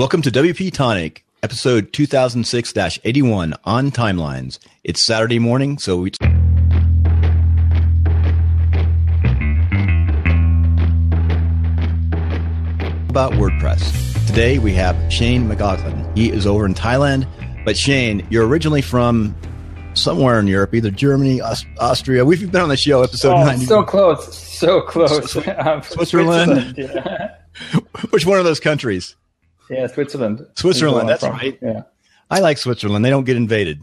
Welcome to WP Tonic, episode 2006 81 on Timelines. It's Saturday morning, so we. About WordPress. Today we have Shane Melaugh. He is over in Thailand, but Shane, you're originally from somewhere in Europe, either Germany, Aust- Austria. We've been on the show, episode Oh, 90. so close, so close. Swi- Um, Switzerland? Yeah. Which one of those countries? Yeah, Switzerland. Switzerland, that's from. right. Yeah. I like Switzerland. They don't get invaded.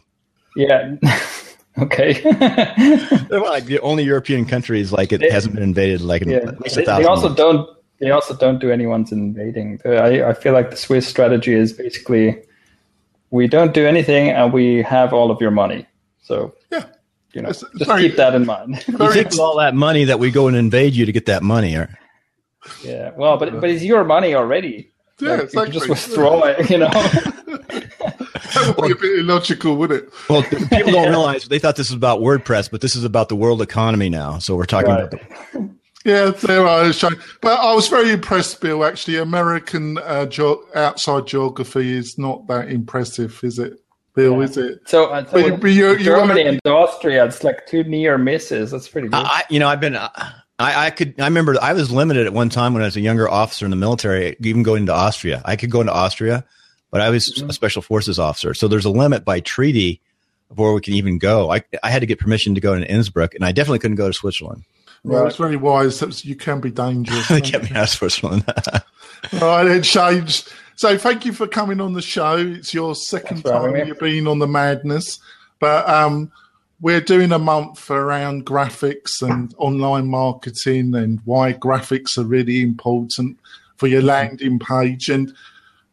Yeah. okay. They're like the only European countries like it They- hasn't been invaded like in yeah. at least a thousand. they also years. don't. They also don't do anyone's invading. Uh, I, I feel like the Swiss strategy is basically we don't do anything and we have all of your money. So Yeah. you know, It's- it's just very- keep that in mind. You with all that money that we go and invade you to get that money, or yeah. Well, but but it's your money already. Yeah, Like, exactly. Just withdraw it. You know. That would be a bit illogical, wouldn't it? well, people don't realize they thought this was about WordPress, but this is about the world economy now. So we're talking Right. about the, Yeah, there are. Shane. But I was very impressed, Bill. Actually, American uh, ge- outside geography is not that impressive, is it, Bill? Yeah. Is it? So, uh, so But but you- you Germany wanna- and Austria, it's like two near misses. That's pretty good. I, you know, I've been, I, I could, I remember I was limited at one time when I was a younger officer in the military, even going to Austria. I could go into Austria, but I was Mhm. a special forces officer. So there's a limit by treaty of where we can even go. I, I had to get permission to go to Innsbruck, and I definitely couldn't go to Switzerland. Well, Right. it's very wise. That's- You can be dangerous. they kept me out of Switzerland. All right, then, Shane. So thank you for coming on the show. It's your second Thanks time you've been on the madness, but um, we're doing a month around graphics and online marketing and why graphics are really important for your landing page. And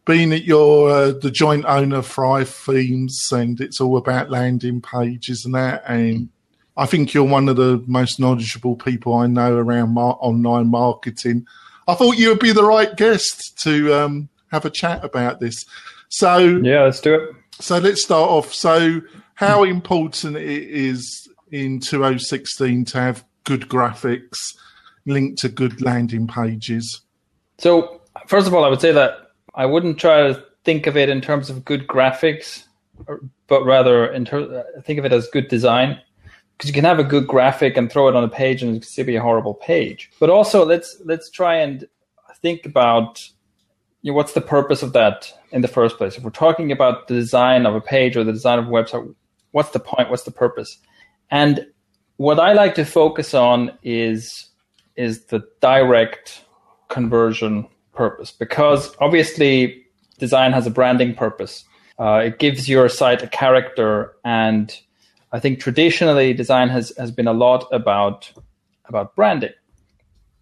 being that you're uh, the joint owner of Thrive Themes, and it's all about landing pages and that, and I think you're one of the most knowledgeable people I know around mar- online marketing. I thought you would be the right guest to um, have a chat about this. So, yeah, let's do it. so let's start off. So, how important it is in 2016 to have good graphics linked to good landing pages? So, first of all, I would say that I wouldn't try to think of it in terms of good graphics, but rather in ter- think of it as good design. Because you can have a good graphic and throw it on a page, and it can still be a horrible page. But also, let's let's try and think about you know, what's the purpose of that in the first place. If we're talking about the design of a page or the design of a website, what's the point? What's the purpose? And what I like to focus on is is the direct conversion purpose because obviously design has a branding purpose. Uh, it gives your site a character, and I think traditionally design has has been a lot about about branding.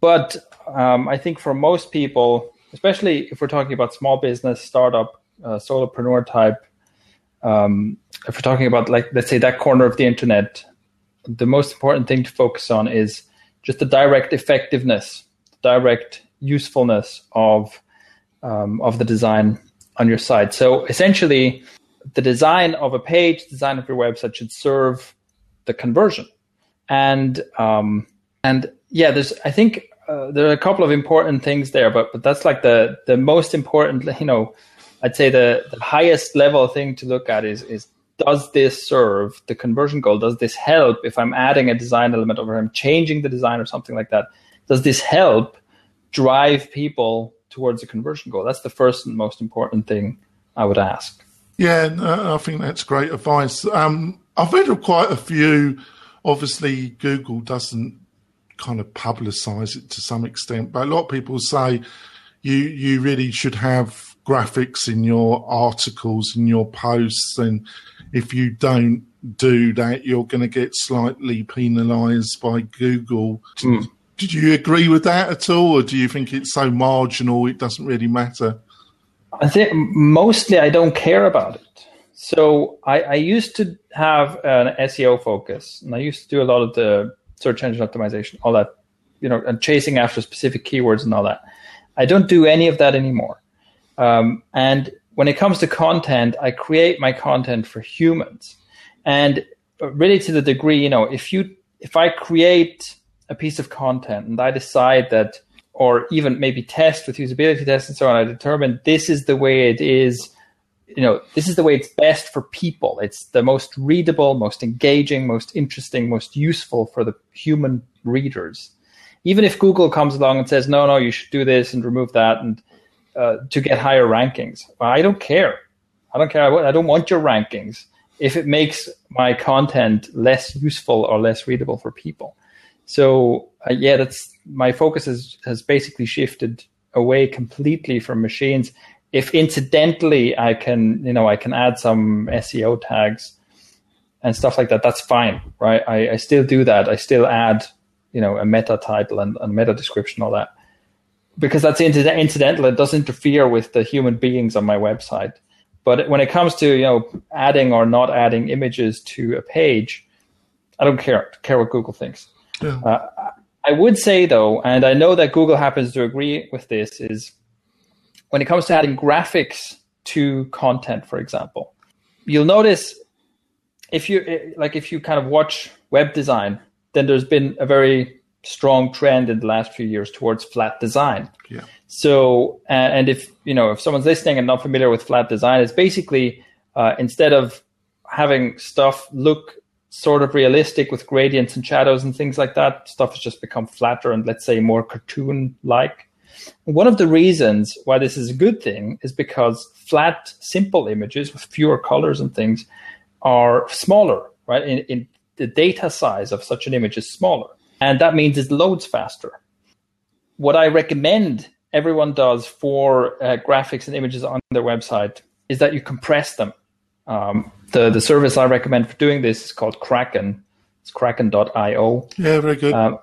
But um, I think for most people, especially if we're talking about small business, startup, uh, solopreneur type, um, if we're talking about like let's say that corner of the internet, the most important thing to focus on is just the direct effectiveness, direct usefulness of um, of the design on your site. So essentially, the design of a page, design of your website should serve the conversion, and um, and yeah, there's I think uh, there are a couple of important things there, but but that's like the the most important. You know, I'd say the the highest level thing to look at is is does this serve the conversion goal? Does this help if I'm adding a design element or I'm changing the design or something like that? Does this help drive people towards a conversion goal? That's the first and most important thing I would ask. Yeah, no, I think that's great advice. Um, I've read of quite a few. Obviously, Google doesn't kind of publicize it to some extent, but a lot of people say you you really should have graphics in your articles in your posts, and if you don't do that, you're going to get slightly penalised by Google. Mm. Did you agree with that at all, or do you think it's so marginal it doesn't really matter? I think mostly I don't care about it. So I, I used to have an SEO focus, and I used to do a lot of the search engine optimization, all that, you know, and chasing after specific keywords and all that. I don't do any of that anymore. Um, and when it comes to content, I create my content for humans, and uh, really to the degree, you know, if you if I create a piece of content and I decide that or even maybe test with usability tests and so on, I determine this is the way it is. You know, this is the way it's best for people. It's the most readable, most engaging, most interesting, most useful for the human readers. Even if Google comes along and says, no, no, you should do this and remove that and uh, to get higher rankings, I don't care. I don't care. I don't want your rankings if it makes my content less useful or less readable for people. So uh, yeah, that's my focus has has basically shifted away completely from machines. If incidentally I can, you know, I can add some SEO tags and stuff like that, that's fine, right? I, I still do that. I still add, you know, a meta title and, and meta description, all that, because that's incidental. It doesn't interfere with the human beings on my website. But when it comes to you know adding or not adding images to a page, I don't care. Care what Google thinks. Yeah. Uh, I would say though, and I know that Google happens to agree with this, is when it comes to adding graphics to content, for example, you'll notice if you like if you kind of watch web design, then there's been a very strong trend in the last few years towards flat design. Yeah. So, and if you know if someone's listening and not familiar with flat design, it's basically uh, instead of having stuff look sort of realistic with gradients and shadows and things like that. Stuff has just become flatter and let's say more cartoon like. One of the reasons why this is a good thing is because flat, simple images with fewer colors and things are smaller, right? In, in the data size of such an image is smaller, and that means it loads faster. What I recommend everyone does for uh, graphics and images on their website is that you compress them. Um, the the service I recommend for doing this is called Kraken. It's kraken.io. Yeah, very good. Um,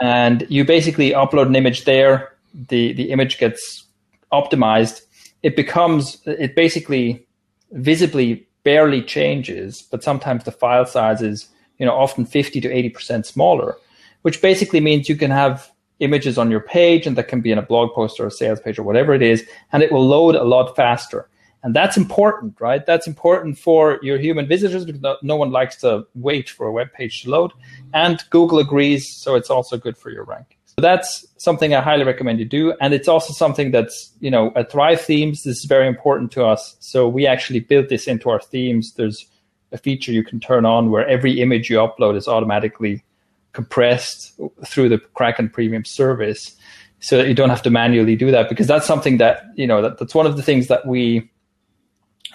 and you basically upload an image there. The the image gets optimized. It becomes it basically visibly barely changes, but sometimes the file size is you know often 50 to 80 percent smaller, which basically means you can have images on your page and that can be in a blog post or a sales page or whatever it is, and it will load a lot faster. And that's important, right? That's important for your human visitors because no one likes to wait for a web page to load. And Google agrees, so it's also good for your rankings. So that's something I highly recommend you do. And it's also something that's, you know, at Thrive Themes, this is very important to us. So we actually built this into our themes. There's a feature you can turn on where every image you upload is automatically compressed through the Kraken Premium service so that you don't have to manually do that because that's something that, you know, that, that's one of the things that we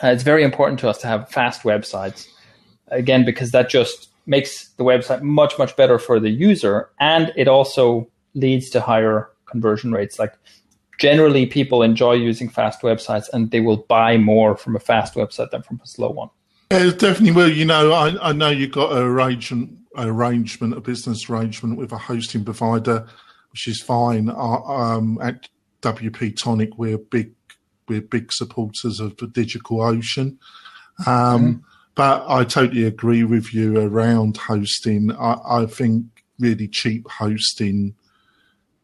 uh, it's very important to us to have fast websites, again, because that just makes the website much, much better for the user. And it also leads to higher conversion rates. Like generally, people enjoy using fast websites and they will buy more from a fast website than from a slow one. Yeah, definitely will. You know, I, I know you've got an arrangement, arrangement, a business arrangement with a hosting provider, which is fine. Uh, um, at WP Tonic, we're big we're big supporters of the DigitalOcean. Um, mm-hmm. But I totally agree with you around hosting. I, I think really cheap hosting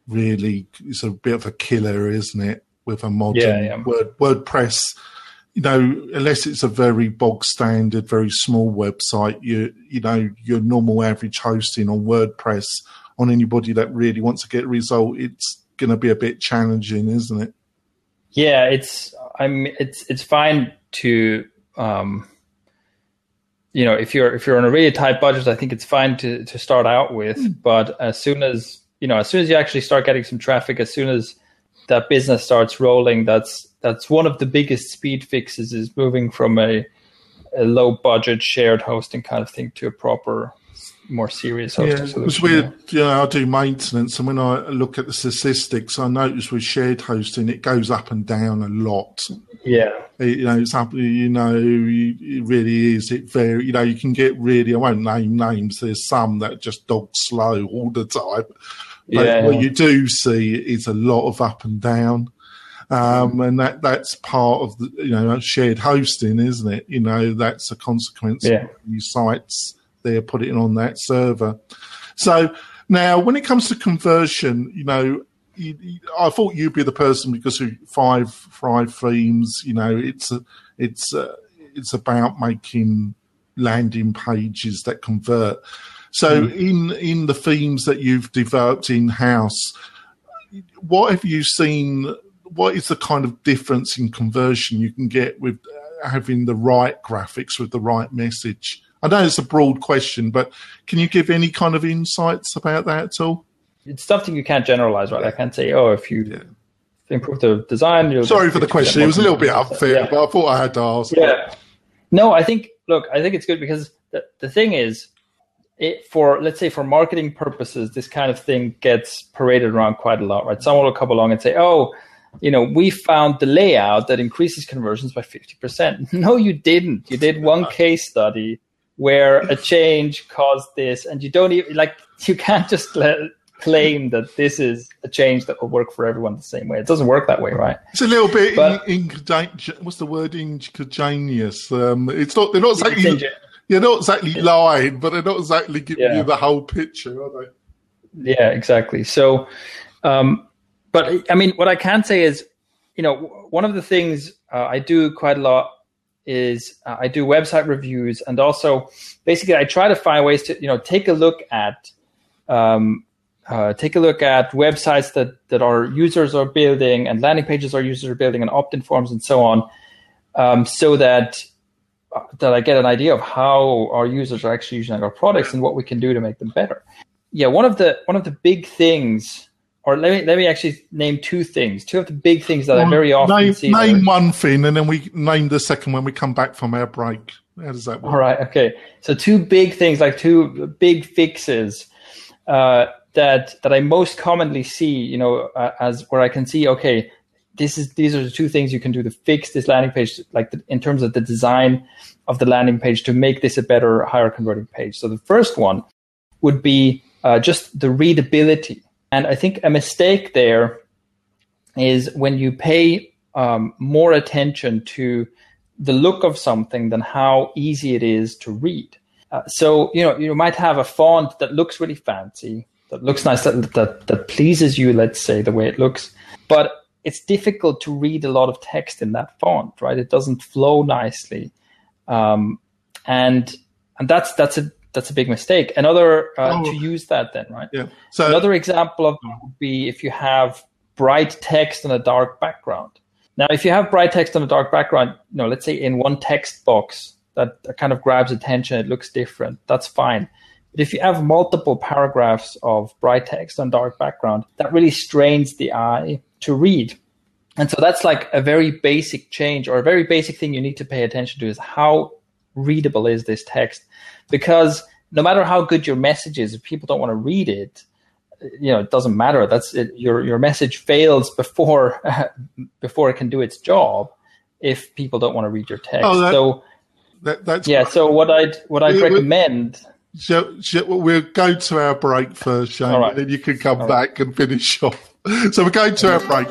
really is a bit of a killer, isn't it? With a modern yeah, yeah. Word, WordPress, you know, unless it's a very bog standard, very small website, you you know, your normal average hosting on WordPress on anybody that really wants to get a result, it's going to be a bit challenging, isn't it? Yeah, it's I'm it's it's fine to um, you know if you're if you're on a really tight budget, I think it's fine to to start out with. Mm. But as soon as you know, as soon as you actually start getting some traffic, as soon as that business starts rolling, that's that's one of the biggest speed fixes is moving from a, a low budget shared hosting kind of thing to a proper more serious hosting yeah, Because we, yeah, I do maintenance, and when I look at the statistics, I notice with shared hosting, it goes up and down a lot. Yeah, it, you know, it's up. You know, it really is. It very, you know, you can get really. I won't name names. There's some that just dog slow all the time. But yeah. what you do see is a lot of up and down. Um, and that that's part of the you know shared hosting, isn't it? You know that's a consequence yeah. of these sites they're putting on that server. So now, when it comes to conversion, you know, you, you, I thought you'd be the person because of five Thrive Themes. You know, it's a, it's a, it's about making landing pages that convert. So mm. in in the themes that you've developed in house, what have you seen? What is the kind of difference in conversion you can get with having the right graphics with the right message? I know it's a broad question, but can you give any kind of insights about that at all? It's something you can't generalize, right? I can't say, oh, if you yeah. improve the design. Sorry for the question. It was a little bit unfair, yeah. but I thought I had to ask. Yeah. No, I think, look, I think it's good because the, the thing is, it, for let's say for marketing purposes, this kind of thing gets paraded around quite a lot, right? Someone will come along and say, "Oh, you know, we found the layout that increases conversions by fifty percent." No, you didn't. You did one case study where a change caused this, and you don't even like you can't just let, claim that this is a change that will work for everyone the same way. It doesn't work that way, right? It's a little bit but, in, in, what's the word incontaneous. Um, it's not. They're not exactly. You're not exactly lying, but they're not exactly giving yeah. you the whole picture, are they? Yeah, exactly. So, um, but I mean, what I can say is, you know, one of the things uh, I do quite a lot is uh, I do website reviews, and also basically I try to find ways to, you know, take a look at. Um, uh, take a look at websites that, that our users are building and landing pages our users are building and opt-in forms and so on, um, so that that I get an idea of how our users are actually using our products and what we can do to make them better. Yeah, one of the one of the big things, or let me let me actually name two things. Two of the big things that well, I very often name, see. Name one thing, and then we name the second when we come back from our break. How does that work? All right. Okay. So two big things, like two big fixes. Uh, that that I most commonly see, you know, uh, as where I can see, okay, this is these are the two things you can do to fix this landing page, like the, in terms of the design of the landing page to make this a better, higher converting page. So the first one would be uh, just the readability, and I think a mistake there is when you pay um, more attention to the look of something than how easy it is to read. Uh, so you know you might have a font that looks really fancy, that looks nice, that, that that pleases you. Let's say the way it looks, but it's difficult to read a lot of text in that font, right? It doesn't flow nicely, um, and and that's that's a that's a big mistake. Another uh, oh. to use that then, right? Yeah. So another example of would be if you have bright text on a dark background. Now, if you have bright text on a dark background, you know, let's say in one text box that kind of grabs attention, it looks different. That's fine. But if you have multiple paragraphs of bright text on dark background, that really strains the eye to read. And so that's like a very basic change or a very basic thing you need to pay attention to is how readable is this text? Because no matter how good your message is, if people don't want to read it, you know, it doesn't matter. That's it, your your message fails before before it can do its job if people don't want to read your text. Oh, that, so that, that's yeah. So what I'd what I'd recommend. So, so we'll go to our break first, Shane, right. and then you can come All back right. and finish off. So we're going to our break.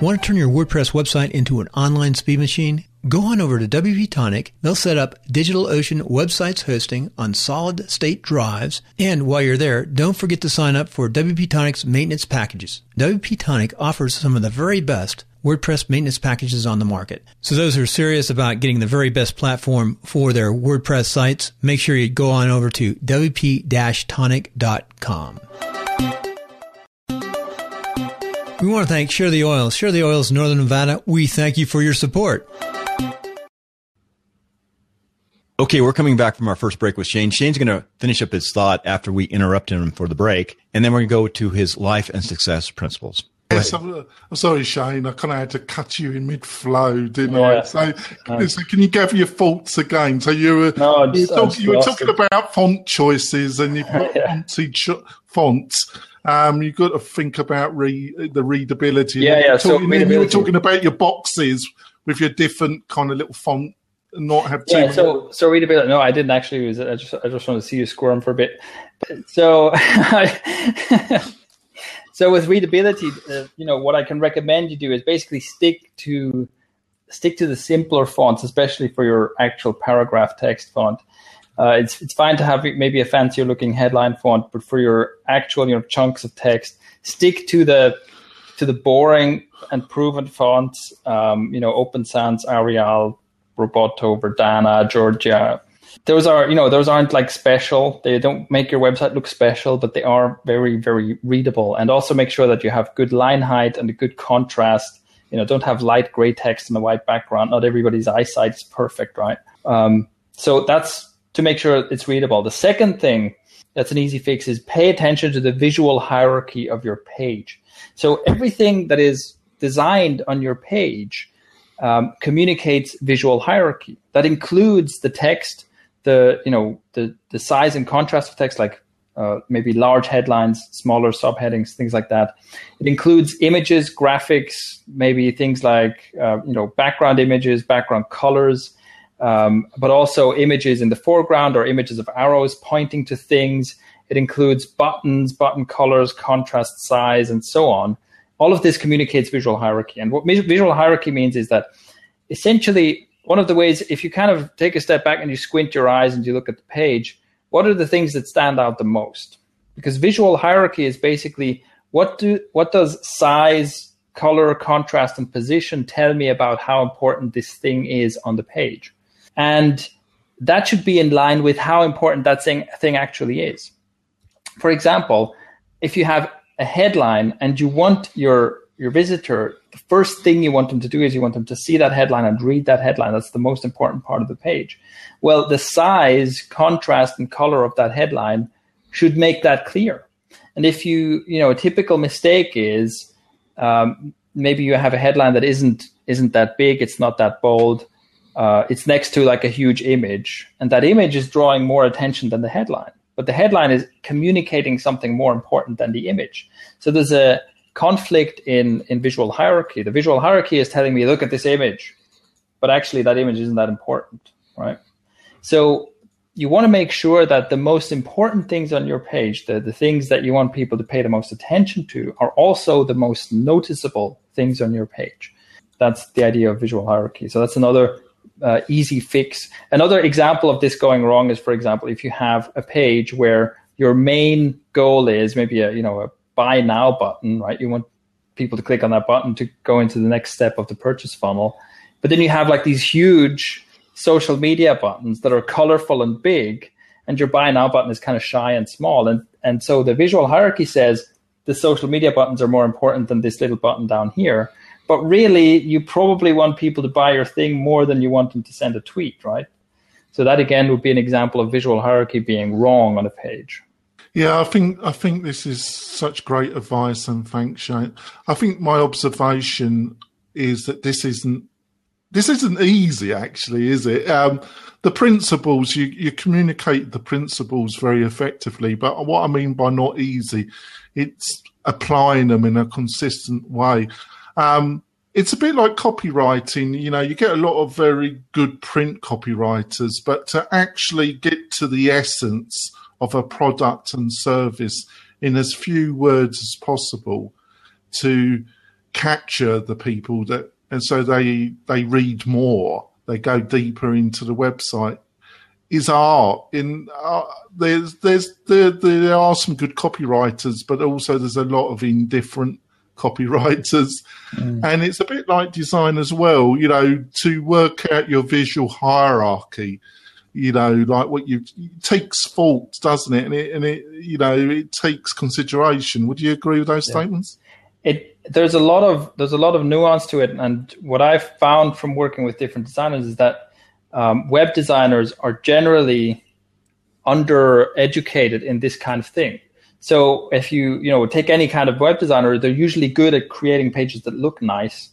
Want to turn your WordPress website into an online speed machine? Go on over to WP Tonic. They'll set up DigitalOcean websites hosting on solid state drives. And while you're there, don't forget to sign up for WP Tonic's maintenance packages. WP Tonic offers some of the very best WordPress maintenance packages on the market. So those who are serious about getting the very best platform for their WordPress sites, make sure you go on over to wp-tonic.com. We want to thank Share the Oils. Share the Oils, Northern Nevada. We thank you for your support. Okay, we're coming back from our first break with Shane. Shane's going to finish up his thought after we interrupt him for the break, and then we're going to go to his life and success principles. Yes, I'm, I'm, sorry, Shane. I kind of had to cut you in mid-flow, didn't yeah. I? So, no. so, can you give your thoughts again? So you were no, you, were talk, you were talking about font choices and you put yeah. fonts um, you've got to think about re- the readability. Yeah, yeah. Talking, so readability. You were talking about your boxes with your different kind of little font not have too yeah so so readability no i didn't actually use it i just i just wanted to see you squirm for a bit so so with readability uh, you know what i can recommend you do is basically stick to stick to the simpler fonts especially for your actual paragraph text font uh, it's it's fine to have maybe a fancier looking headline font, but for your actual you know chunks of text, stick to the to the boring and proven fonts. Um, you know, Open Sans, Arial, Roboto, Verdana, Georgia, those are you know those aren't like special. They don't make your website look special but they are very very readable. And also make sure that you have good line height and a good contrast. You know don't have light gray text in a white background. Not everybody's eyesight is perfect right? Um, so that's to make sure it's readable. The second thing that's an easy fix is pay attention to the visual hierarchy of your page. So everything that is designed on your page um, communicates visual hierarchy. That includes the text the you know the the size and contrast of text, like uh, maybe large headlines, smaller subheadings, things like that. It includes images, graphics, maybe things like uh, you know background images, background colors, um, but also images in the foreground or images of arrows pointing to things. It includes buttons, button colors, contrast size, and so on. All of this communicates visual hierarchy. And what visual hierarchy means is that essentially one of the ways, if you kind of take a step back and you squint your eyes and you look at the page, what are the things that stand out the most? Because visual hierarchy is basically what do what does size, color, contrast, and position tell me about how important this thing is on the page? And that should be in line with how important that thing, thing actually is. For example, if you have a headline and you want your your visitor, the first thing you want them to do is you want them to see that headline and read that headline. That's the most important part of the page. Well, the size, contrast, and color of that headline should make that clear. And if you, you know, a typical mistake is um, maybe you have a headline that isn't isn't that big, it's not that bold, uh, it's next to like a huge image, and that image is drawing more attention than the headline. But the headline is communicating something more important than the image. So there's a conflict in, in visual hierarchy. The visual hierarchy is telling me, look at this image, but actually that image isn't that important, right? So you want to make sure that the most important things on your page, the, the things that you want people to pay the most attention to, are also the most noticeable things on your page. That's the idea of visual hierarchy. So that's another uh, easy fix. Another example of this going wrong is, for example, if you have a page where your main goal is maybe a you know a buy now button, right? You want people to click on that button to go into the next step of the purchase funnel. But then you have like these huge social media buttons that are colorful and big, and your buy now button is kind of shy and small. And and so the visual hierarchy says the social media buttons are more important than this little button down here. But really, you probably want people to buy your thing more than you want them to send a tweet, right? So that again would be an example of visual hierarchy being wrong on a page. Yeah, I think I think this is such great advice, and thanks, Shane. I think my observation is that this isn't this isn't easy, actually, is it? Um, the principles you you communicate the principles very effectively, but what I mean by not easy, it's applying them in a consistent way. Um, it's a bit like copywriting. You know, you get a lot of very good print copywriters, but to actually get to the essence of a product and service in as few words as possible to capture the people that and so they they read more. They go deeper into the website. Is art in uh, there's there's there, there are some good copywriters but also there's a lot of indifferent copywriters. Mm. and it's a bit like design as well you know to work out your visual hierarchy you know, like what you takes fault, doesn't it? And it, and it, you know, it takes consideration. Would you agree with those yeah. statements? It there's a lot of there's a lot of nuance to it, and what I've found from working with different designers is that um, web designers are generally undereducated in this kind of thing. So if you you know take any kind of web designer, they're usually good at creating pages that look nice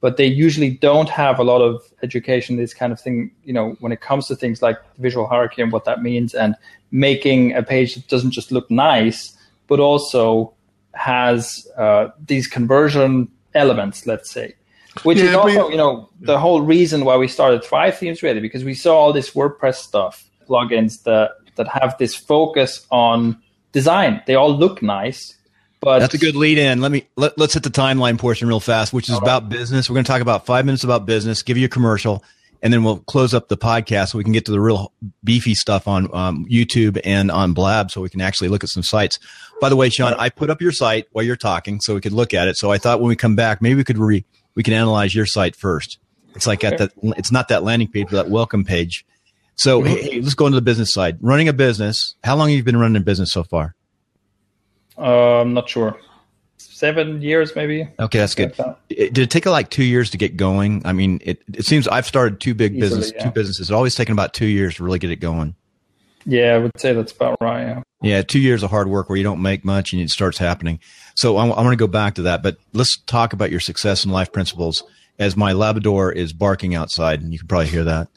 but they usually don't have a lot of education this kind of thing you know when it comes to things like visual hierarchy and what that means and making a page that doesn't just look nice but also has uh, these conversion elements let's say. Which yeah, is also you know the whole reason why we started thrive themes really because we saw all this wordpress stuff plugins that that have this focus on design. They all look nice but that's a good lead in. Let me let, us hit the timeline portion real fast, which is about business. We're going to talk about five minutes about business, give you a commercial, and then we'll close up the podcast so we can get to the real beefy stuff on um, YouTube and on Blab, so we can actually look at some sites. By the way, Sean, I put up your site while you're talking, so we could look at it. So I thought when we come back, maybe we could re we can analyze your site first. It's like at that. It's not that landing page, but that welcome page. So mm-hmm. hey, let's go into the business side. Running a business. How long have you been running a business so far? Uh, I'm not sure. Seven years, maybe. Okay, that's good. It, did it take like two years to get going? I mean, it, it seems I've started two big Easily, business, yeah. two businesses. It's always taken about two years to really get it going. Yeah, I would say that's about right. Yeah. Yeah, two years of hard work where you don't make much and it starts happening. So I'm, I'm going to go back to that, but let's talk about your success and life principles. As my Labrador is barking outside, and you can probably hear that.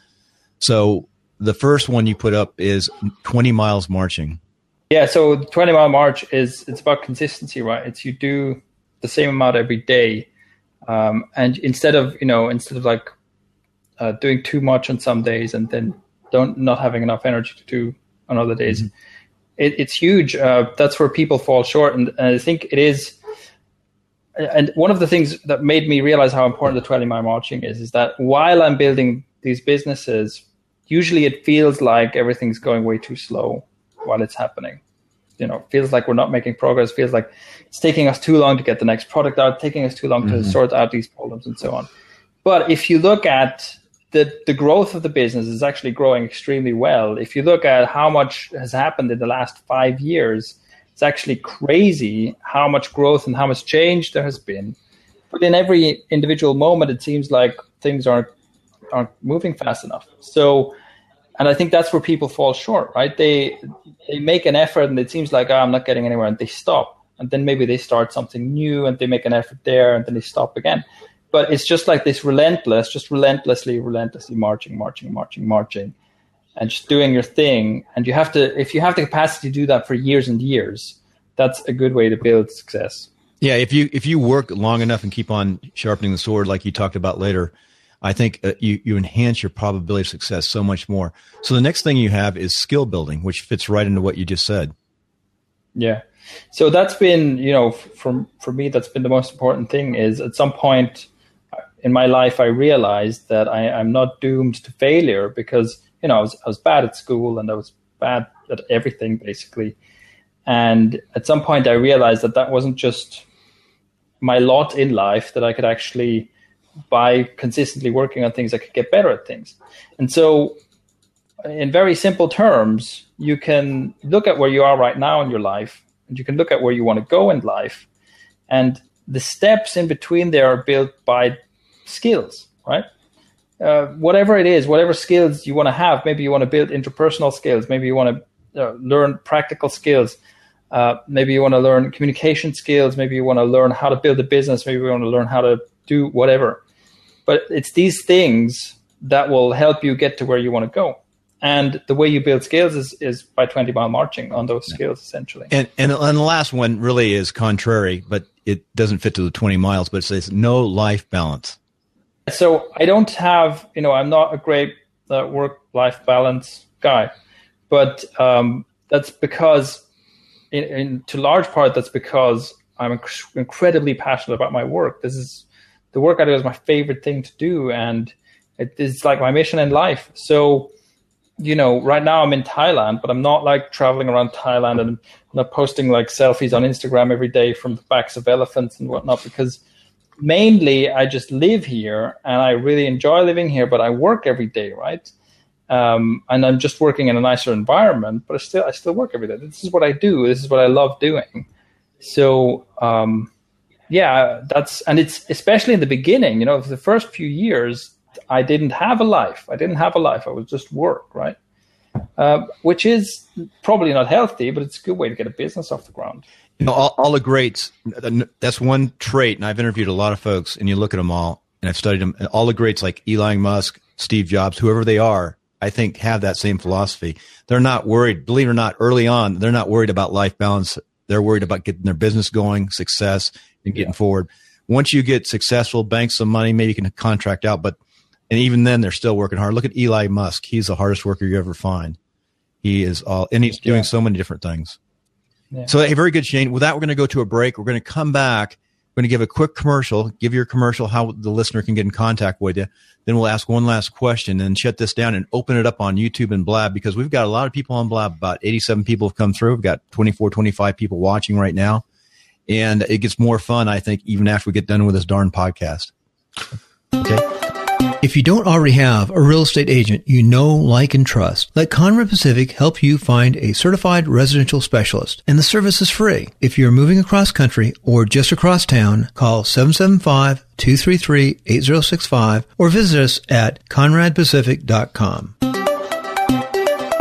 So the first one you put up is 20 miles marching. Yeah, so 20 mile march is it's about consistency, right? It's you do the same amount every day, um, and instead of you know instead of like uh, doing too much on some days and then don't not having enough energy to do on other days. Mm-hmm. It, it's huge. Uh, that's where people fall short, and, and, I think it is. And one of the things that made me realize how important the 20 mile marching is is that while I'm building these businesses, usually it feels like everything's going way too slow while it's happening. You know, feels like we're not making progress. Feels like it's taking us too long to get the next product out, taking us too long mm-hmm. to sort out these problems and so on. But if you look at the, the growth of the business is actually growing extremely well. If you look at how much has happened in the last five years, it's actually crazy how much growth and how much change there has been. But in every individual moment, it seems like things aren't aren't moving fast enough. So, and I think that's where people fall short, right? They they make an effort and it seems like oh, I'm not getting anywhere, and they stop, and then maybe they start something new and they make an effort there, and then they stop again but it's just like this relentless, just relentlessly, relentlessly marching, marching, marching, marching, and just doing your thing. And you have to, if you have the capacity to do that for years and years, that's a good way to build success. Yeah, if you if you work long enough and keep on sharpening the sword, like you talked about later, I think uh, you you enhance your probability of success so much more. So the next thing you have is skill building, which fits right into what you just said. Yeah, so that's been you know for for me that's been the most important thing. Is at some point in my life, I realized that I, am not doomed to failure because you know I was I was bad at school and I was bad at everything basically. And at some point, I realized that that wasn't just my lot in life; that I could actually, by consistently working on things, I could get better at things. And so, in very simple terms, you can look at where you are right now in your life, and you can look at where you want to go in life, and the steps in between there are built by skills, right? Uh, whatever it is, whatever skills you want to have, maybe you want to build interpersonal skills, maybe you want to uh, learn practical skills, uh, maybe you want to learn communication skills, maybe you want to learn how to build a business, maybe you want to learn how to do whatever. But it's these things that will help you get to where you want to go. And the way you build skills is, is by 20 mile marching on those skills, essentially. And, and, and the last one really is contrary, but it doesn't fit to the 20 miles, but it says no life balance. So I don't have, you know, I'm not a great uh, work-life balance guy, but um, that's because, in, in, to large part, that's because I'm inc- incredibly passionate about my work. This is the work I do is my favorite thing to do, and it is like my mission in life. So, you know, right now I'm in Thailand, but I'm not like traveling around Thailand and I'm not posting like selfies on Instagram every day from the backs of elephants and whatnot because mainly I just live here and I really enjoy living here, but I work every day, right? Um, and I'm just working in a nicer environment, but I still I still work every day. This is what I do. This is what I love doing. So um, yeah, that's and it's especially in the beginning. You know, the first few years, I didn't have a life. I didn't have a life. I was just work, right? Uh, which is probably not healthy, but it's a good way to get a business off the ground. You know, all, all, the greats, that's one trait. And I've interviewed a lot of folks and you look at them all and I've studied them. all the greats like Elon Musk, Steve Jobs, whoever they are, I think have that same philosophy. They're not worried, believe it or not, early on, they're not worried about life balance. They're worried about getting their business going, success, and getting yeah. forward. Once you get successful, bank some money, maybe you can contract out, but and even then they're still working hard. Look at Elon Musk. He's the hardest worker you ever find. He is all, and he's doing yeah. so many different things. Yeah. So, hey, very good, Shane. With that, we're going to go to a break. We're going to come back. Going to give a quick commercial, give your commercial how the listener can get in contact with you. Then we'll ask one last question and shut this down and open it up on YouTube and Blab because we've got a lot of people on Blab. About 87 people have come through. We've got 24, 25 people watching right now. And it gets more fun, I think, even after we get done with this darn podcast. Okay. If you don't already have a real estate agent you know, like, and trust, let Conrad Pacific help you find a certified residential specialist. And the service is free. If you're moving across country or just across town, call 775-233-8065 or visit us at conradpacific.com.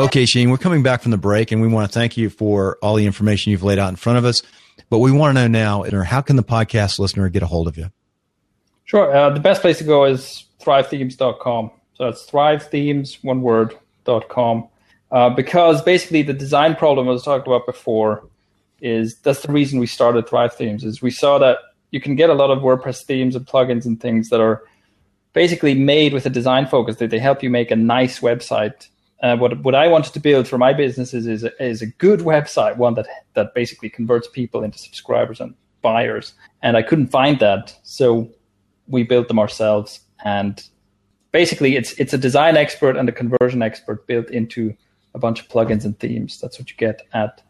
Okay, Shane, we're coming back from the break and we want to thank you for all the information you've laid out in front of us. But we want to know now, how can the podcast listener get a hold of you? Sure. Uh, the best place to go is thrivethemes.com. So that's thrivethemes, one word, dot com. Uh, because basically the design problem I was talking about before is that's the reason we started Thrive Themes is we saw that you can get a lot of WordPress themes and plugins and things that are basically made with a design focus that they help you make a nice website. Uh, what what I wanted to build for my business is is a, is a good website, one that that basically converts people into subscribers and buyers. And I couldn't find that, so we built them ourselves and basically it's it's a design expert and a conversion expert built into a bunch of plugins and themes. That's what you get at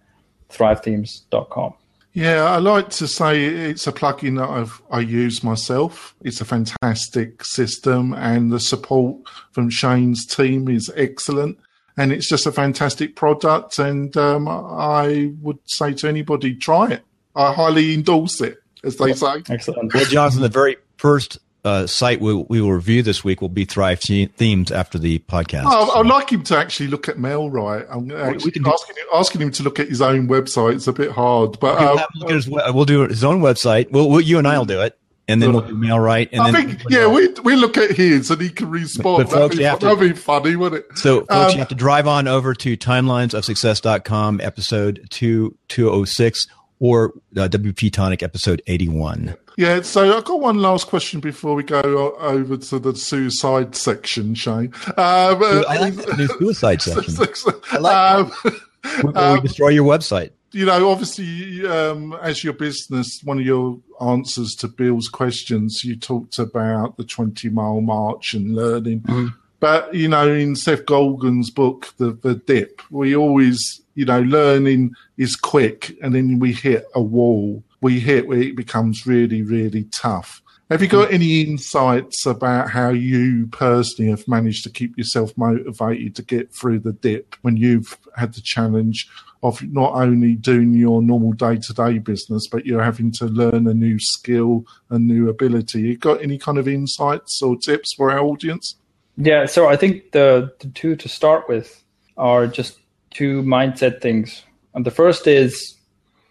thrivethemes.com. Yeah, I like to say it's a plugin that I've I use myself. It's a fantastic system, and the support from Shane's team is excellent. And it's just a fantastic product, and um, I would say to anybody, try it. I highly endorse it, as they say. Excellent. Well, Jonathan, the very first uh, site we, we will review this week will be Thrive Themes after the podcast. Oh, I'd like him to actually look at MailRite. I'm actually we asking, him, asking him to look at his own website. It's a bit hard, but um, we'll, his, we'll, do his own website. We'll, we'll, you and I will do it. And then we'll do MailRite. And I then, think, yeah, we we look at his and he can respond. But, folks, that'd, be, to, that'd be funny, wouldn't it? So, folks, um, you have to drive on over to timelinesofsuccess.com, episode 2, 206, or uh, WP Tonic, episode 81. Yeah, so I've got one last question before we go over to the suicide section, Shane. Um, I like the new suicide section. I like um, we, um, destroy your website. You know, obviously, um, as your business, one of your answers to Bill's questions, you talked about the 20 mile march and learning. Mm-hmm. But, you know, in Seth Godin's book, The, the Dip, we always, you know, learning is quick and then we hit a wall we hit where it becomes really, really tough. Have you got mm-hmm. any insights about how you personally have managed to keep yourself motivated to get through the dip when you've had the challenge of not only doing your normal day to day business, but you're having to learn a new skill, a new ability? You got any kind of insights or tips for our audience? Yeah, so I think the, the two to start with are just two mindset things. And the first is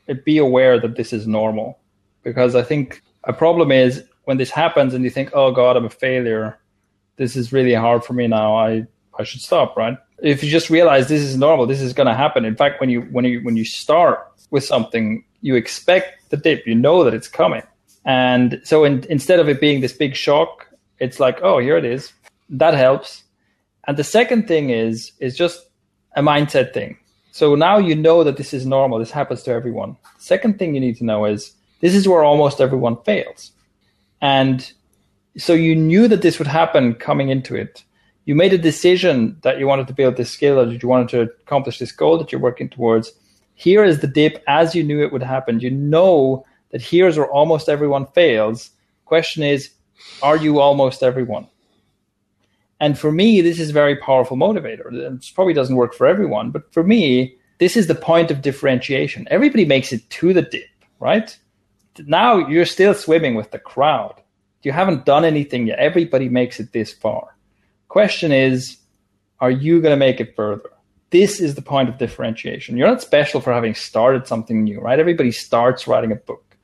eh, be aware that this is normal because I think a problem is when this happens and you think, oh God, I'm a failure. This is really hard for me now. I, I should stop, right? If you just realize this is normal, this is going to happen. In fact, when you, when you, when you start with something, you expect the dip, you know that it's coming. And so in, instead of it being this big shock, it's like, oh, here it is. That helps. And the second thing is, is just a mindset thing. So now you know that this is normal. This happens to everyone. Second thing you need to know is this is where almost everyone fails. And so you knew that this would happen coming into it. You made a decision that you wanted to build this skill or that you wanted to accomplish this goal that you're working towards. Here is the dip as you knew it would happen. You know that here's where almost everyone fails. Question is, are you almost everyone? And for me, this is a very powerful motivator. It probably doesn't work for everyone, but for me, this is the point of differentiation. Everybody makes it to the dip, right? Now you're still swimming with the crowd. You haven't done anything yet. Everybody makes it this far. Question is, are you going to make it further? This is the point of differentiation. You're not special for having started something new, right? Everybody starts writing a book.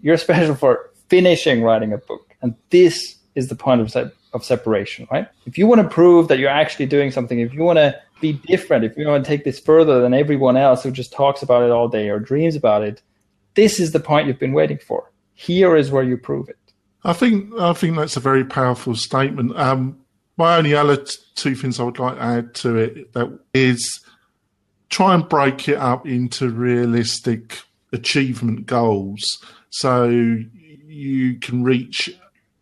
You're special for finishing writing a book. And this is the point of of separation, right? If you want to prove that you're actually doing something, if you want to be different, if you want to take this further than everyone else who just talks about it all day or dreams about it, this is the point you've been waiting for. Here is where you prove it. I think I think that's a very powerful statement. Um, my only other t- two things I would like to add to it that is try and break it up into realistic achievement goals so you can reach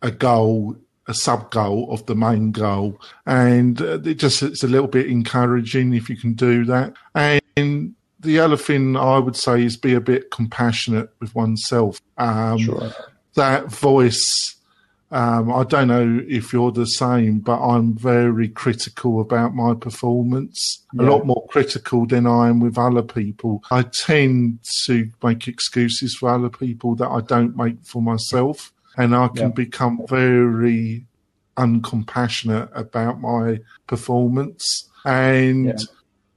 a goal a sub goal of the main goal, and uh, it just it's a little bit encouraging if you can do that. And the other thing I would say is be a bit compassionate with oneself. Um, sure. That voice Um, I don't know if you're the same, but I'm very critical about my performance. Yeah. A lot more critical than I am with other people. I tend to make excuses for other people that I don't make for myself. And I can yeah. become very uncompassionate about my performance. And yeah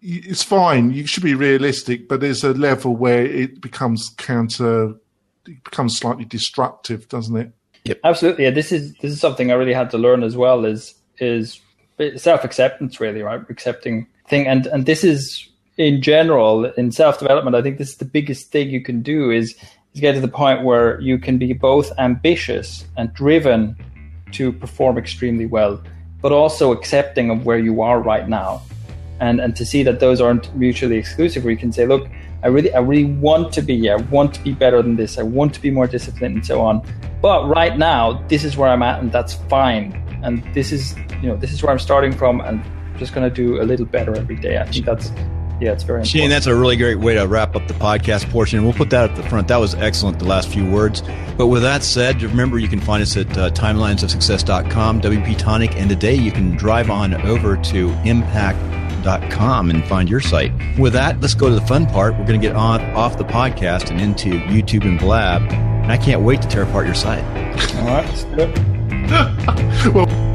it's fine. You should be realistic, but there's a level where it becomes counter, it becomes slightly destructive, doesn't it? Yep. Absolutely. Yeah, this is this is something I really had to learn as well. Is is self acceptance really right? Accepting thing, and and this is in general in self development. I think this is the biggest thing you can do is is get to the point where you can be both ambitious and driven to perform extremely well, but also accepting of where you are right now. And and to see that those aren't mutually exclusive where you can say look i really i really want to be i want to be better than this. I want to be more disciplined and so on. But right now this is where i'm at and that's fine. And this is you know this is where i'm starting from and just going to do a little better every day. I think that's yeah, it's very Shane, that's a really great way to wrap up the podcast portion. We'll put that at the front. That was excellent, the last few words. But with that said, remember you can find us at uh, timelinesofsuccess.com, WP Tonic, and today you can drive on over to Impact com and find your site. With that, let's go to the fun part. We're going to get on off the podcast and into YouTube and Blab. And I can't wait to tear apart your site. All right, let's do it. well,